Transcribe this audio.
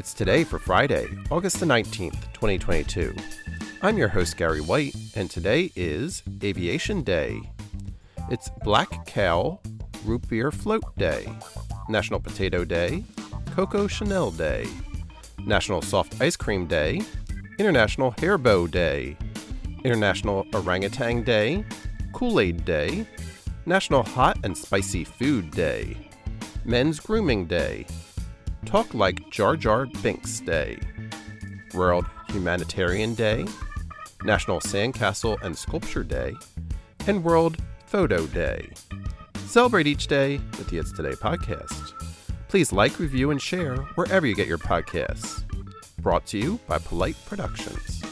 It's today for Friday, August the 19th, 2022. I'm your host, Gary White, and today is Aviation Day. It's Black Cow Root Beer Float Day, National Potato Day, Coco Chanel Day, National Soft Ice Cream Day, International Hair Bow Day, International Orangutan Day, Kool Aid Day, National Hot and Spicy Food Day, Men's Grooming Day, Talk Like Jar Jar Binks Day, World Humanitarian Day, National Sandcastle and Sculpture Day, and World Photo Day. Celebrate each day with the It's Today podcast. Please like, review, and share wherever you get your podcasts. Brought to you by Polite Productions.